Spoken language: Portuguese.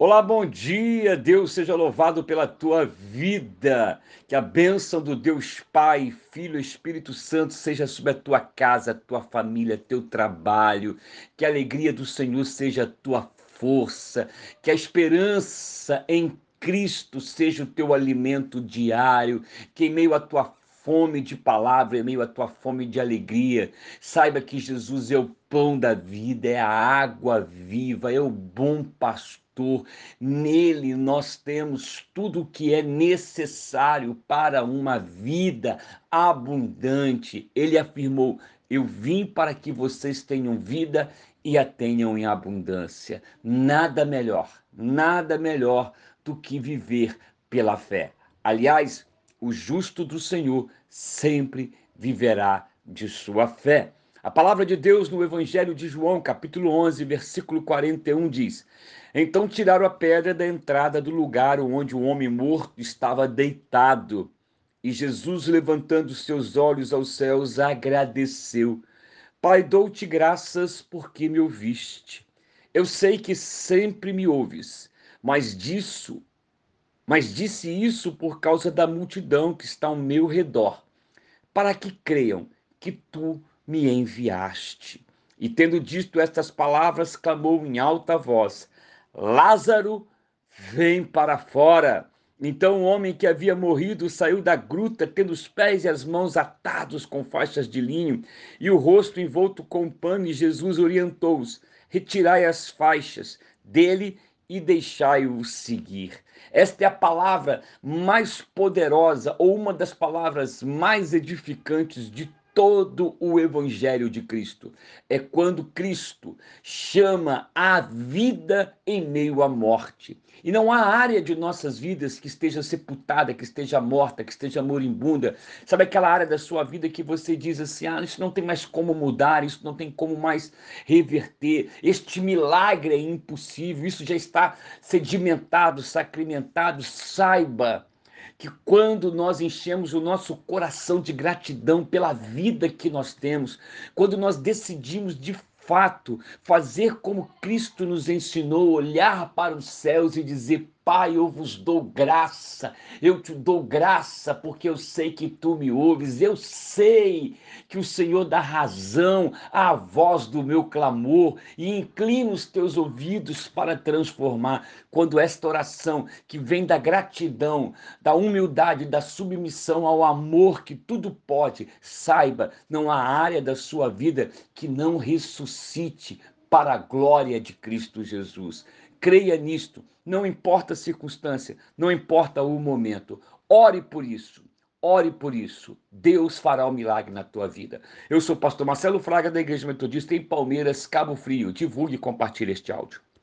Olá, bom dia. Deus seja louvado pela tua vida. Que a bênção do Deus Pai, Filho e Espírito Santo seja sobre a tua casa, a tua família, teu trabalho. Que a alegria do Senhor seja a tua força. Que a esperança em Cristo seja o teu alimento diário. Que em meio à tua fome de palavra, em meio à tua fome de alegria, saiba que Jesus é o pão da vida, é a água viva, é o bom pastor. Nele nós temos tudo o que é necessário para uma vida abundante. Ele afirmou: Eu vim para que vocês tenham vida e a tenham em abundância. Nada melhor, nada melhor do que viver pela fé. Aliás, o justo do Senhor sempre viverá de sua fé. A palavra de Deus no Evangelho de João, capítulo 11, versículo 41 diz: Então tiraram a pedra da entrada do lugar onde o homem morto estava deitado. E Jesus, levantando seus olhos aos céus, agradeceu: Pai, dou-te graças porque me ouviste. Eu sei que sempre me ouves, mas disso, mas disse isso por causa da multidão que está ao meu redor, para que creiam que tu me enviaste. E tendo dito estas palavras, clamou em alta voz: Lázaro, vem para fora. Então o homem que havia morrido saiu da gruta, tendo os pés e as mãos atados com faixas de linho e o rosto envolto com pano, e Jesus orientou-os: Retirai as faixas dele e deixai-o seguir. Esta é a palavra mais poderosa, ou uma das palavras mais edificantes de todo o evangelho de Cristo. É quando Cristo chama a vida em meio à morte. E não há área de nossas vidas que esteja sepultada, que esteja morta, que esteja moribunda. Sabe aquela área da sua vida que você diz assim: ah, isso não tem mais como mudar, isso não tem como mais reverter, este milagre é impossível, isso já está sedimentado, sacramentado. Saiba que quando nós enchemos o nosso coração de gratidão pela vida que nós temos, quando nós decidimos de fato fazer como Cristo nos ensinou, olhar para os céus e dizer: Pai, eu vos dou graça, eu te dou graça porque eu sei que tu me ouves, eu sei que o Senhor dá razão à voz do meu clamor e inclina os teus ouvidos para transformar. Quando esta oração que vem da gratidão, da humildade, da submissão ao amor que tudo pode, saiba, não há área da sua vida que não ressuscite para a glória de Cristo Jesus. Creia nisto, não importa a circunstância, não importa o momento. Ore por isso. Ore por isso. Deus fará o um milagre na tua vida. Eu sou o pastor Marcelo Fraga da Igreja Metodista em Palmeiras, Cabo Frio. Divulgue e compartilhe este áudio.